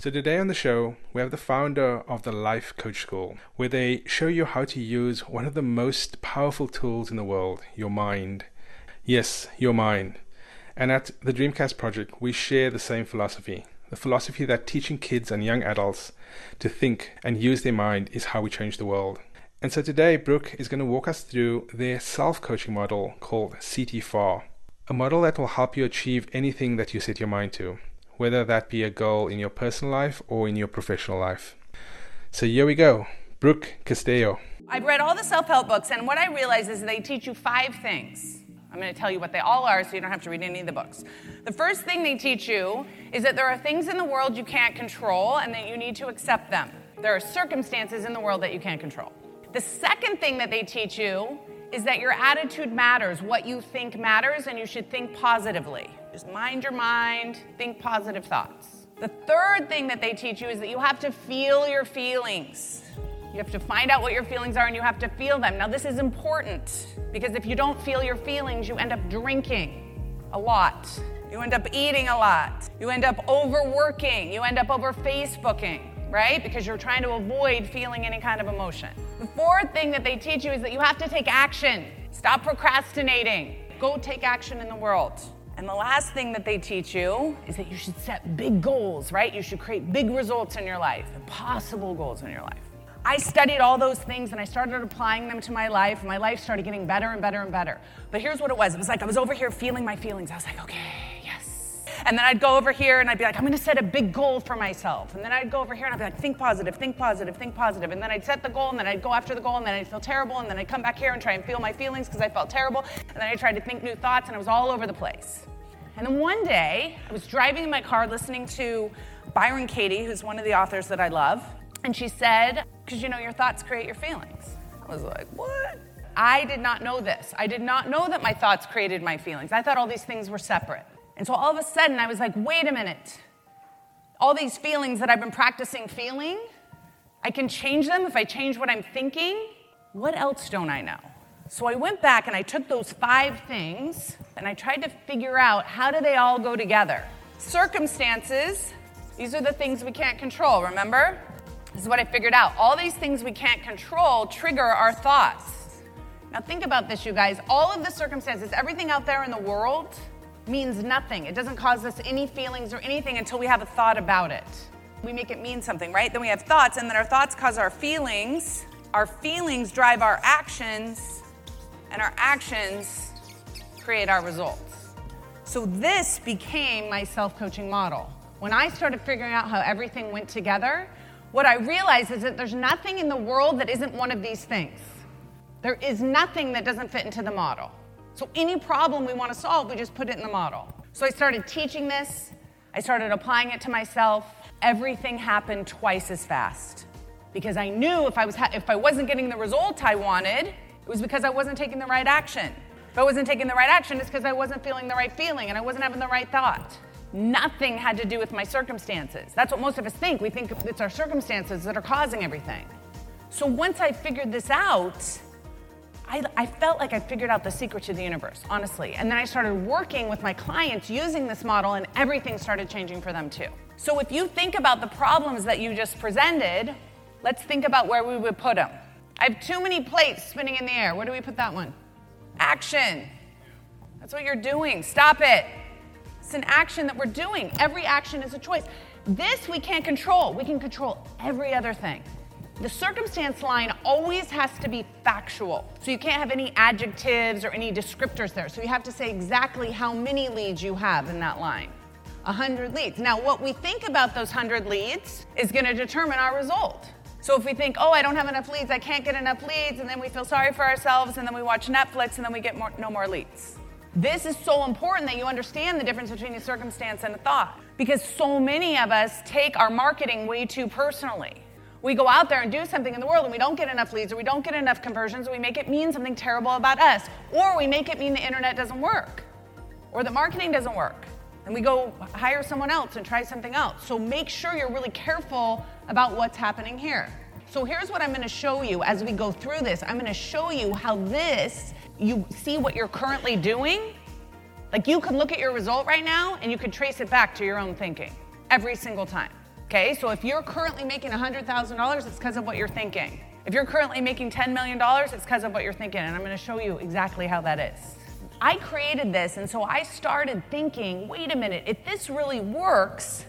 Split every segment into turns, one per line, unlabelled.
So, today on the show, we have the founder of the Life Coach School, where they show you how to use one of the most powerful tools in the world your mind. Yes, your mind. And at the Dreamcast Project, we share the same philosophy the philosophy that teaching kids and young adults to think and use their mind is how we change the world. And so today, Brooke is going to walk us through their self coaching model called CT4, a model that will help you achieve anything that you set your mind to whether that be a goal in your personal life or in your professional life. So here we go. Brooke Castillo.
I've read all the self help books, and what I realize is they teach you five things. I'm going to tell you what they all are so you don't have to read any of the books. The first thing they teach you is that there are things in the world you can't control and that you need to accept them. There are circumstances in the world that you can't control. The second thing that they teach you is that your attitude matters. What you think matters, and you should think positively. Just mind your mind, think positive thoughts. The third thing that they teach you is that you have to feel your feelings. You have to find out what your feelings are and you have to feel them. Now, this is important because if you don't feel your feelings, you end up drinking a lot. You end up eating a lot. You end up overworking. You end up over Facebooking right? Because you're trying to avoid feeling any kind of emotion. The fourth thing that they teach you is that you have to take action. Stop procrastinating. Go take action in the world. And the last thing that they teach you is that you should set big goals, right? You should create big results in your life, impossible goals in your life. I studied all those things and I started applying them to my life. My life started getting better and better and better. But here's what it was it was like I was over here feeling my feelings. I was like, okay, and then I'd go over here and I'd be like, I'm gonna set a big goal for myself. And then I'd go over here and I'd be like, think positive, think positive, think positive. And then I'd set the goal and then I'd go after the goal and then I'd feel terrible. And then I'd come back here and try and feel my feelings because I felt terrible. And then I tried to think new thoughts and I was all over the place. And then one day, I was driving in my car listening to Byron Katie, who's one of the authors that I love. And she said, because you know, your thoughts create your feelings. I was like, what? I did not know this. I did not know that my thoughts created my feelings. I thought all these things were separate. And so all of a sudden, I was like, wait a minute. All these feelings that I've been practicing feeling, I can change them if I change what I'm thinking. What else don't I know? So I went back and I took those five things and I tried to figure out how do they all go together. Circumstances, these are the things we can't control, remember? This is what I figured out. All these things we can't control trigger our thoughts. Now think about this, you guys. All of the circumstances, everything out there in the world, means nothing. It doesn't cause us any feelings or anything until we have a thought about it. We make it mean something, right? Then we have thoughts, and then our thoughts cause our feelings. Our feelings drive our actions, and our actions create our results. So, this became my self coaching model. When I started figuring out how everything went together, what I realized is that there's nothing in the world that isn't one of these things. There is nothing that doesn't fit into the model. So any problem we want to solve, we just put it in the model. So I started teaching this, I started applying it to myself. Everything happened twice as fast because I knew if I was ha- if I wasn't getting the result I wanted, it was because I wasn't taking the right action. If I wasn't taking the right action, it's because I wasn't feeling the right feeling and I wasn't having the right thought. Nothing had to do with my circumstances. That's what most of us think. We think it's our circumstances that are causing everything. So once I figured this out, I, I, felt like I figured out the secret to the universe, honestly. And then I started working with my clients using this model, and everything started changing for them too. So if you think about the problems that you just presented, let's think about where we would put them. I have too many plates spinning in the air. Where do we put that one? Action. That's what you're doing. Stop it. It's an action that we're doing. Every action is a choice. This we can't control. We can control every other thing. The circumstance line always has to be factual. So you can't have any adjectives or any descriptors there. So you have to say exactly how many leads you have in that line. 100 leads. Now, what we think about those 100 leads is going to determine our result. So if we think, oh, I don't have enough leads, I can't get enough leads, and then we feel sorry for ourselves, and then we watch Netflix, and then we get more, no more leads. This is so important that you understand the difference between a circumstance and a thought. Because so many of us take our marketing way too personally. We go out there and do something in the world and we don't get enough leads or we don't get enough conversions, or we make it mean something terrible about us, or we make it mean the internet doesn't work, or the marketing doesn't work. And we go hire someone else and try something else. So make sure you're really careful about what's happening here. So here's what I'm gonna show you as we go through this. I'm gonna show you how this, you see what you're currently doing. Like you could look at your result right now and you could trace it back to your own thinking every single time. Okay, so if you're currently making $100,000, it's because of what you're thinking. If you're currently making $10 million, it's because of what you're thinking. And I'm gonna show you exactly how that is. I created this, and so I started thinking wait a minute, if this really works,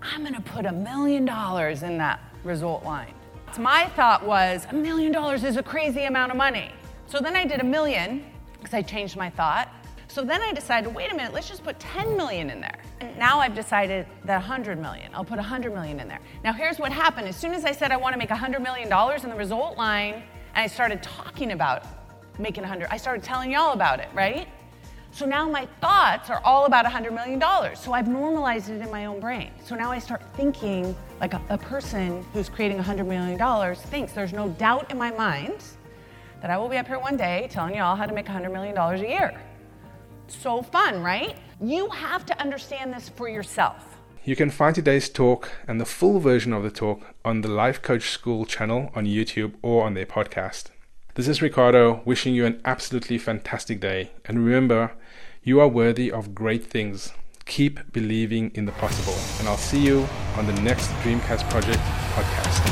I'm gonna put a million dollars in that result line. So my thought was a million dollars is a crazy amount of money. So then I did a million because I changed my thought. So then I decided, wait a minute, let's just put 10 million in there. And now I've decided that 100 million, I'll put 100 million in there. Now here's what happened. As soon as I said I want to make 100 million dollars in the result line, and I started talking about making 100, I started telling y'all about it, right? So now my thoughts are all about $100 million. So I've normalized it in my own brain. So now I start thinking like a, a person who's creating $100 million thinks. There's no doubt in my mind that I will be up here one day telling you all how to make $100 million a year. So fun, right? You have to understand this for yourself.
You can find today's talk and the full version of the talk on the Life Coach School channel on YouTube or on their podcast. This is Ricardo wishing you an absolutely fantastic day. And remember, you are worthy of great things. Keep believing in the possible. And I'll see you on the next Dreamcast Project podcast.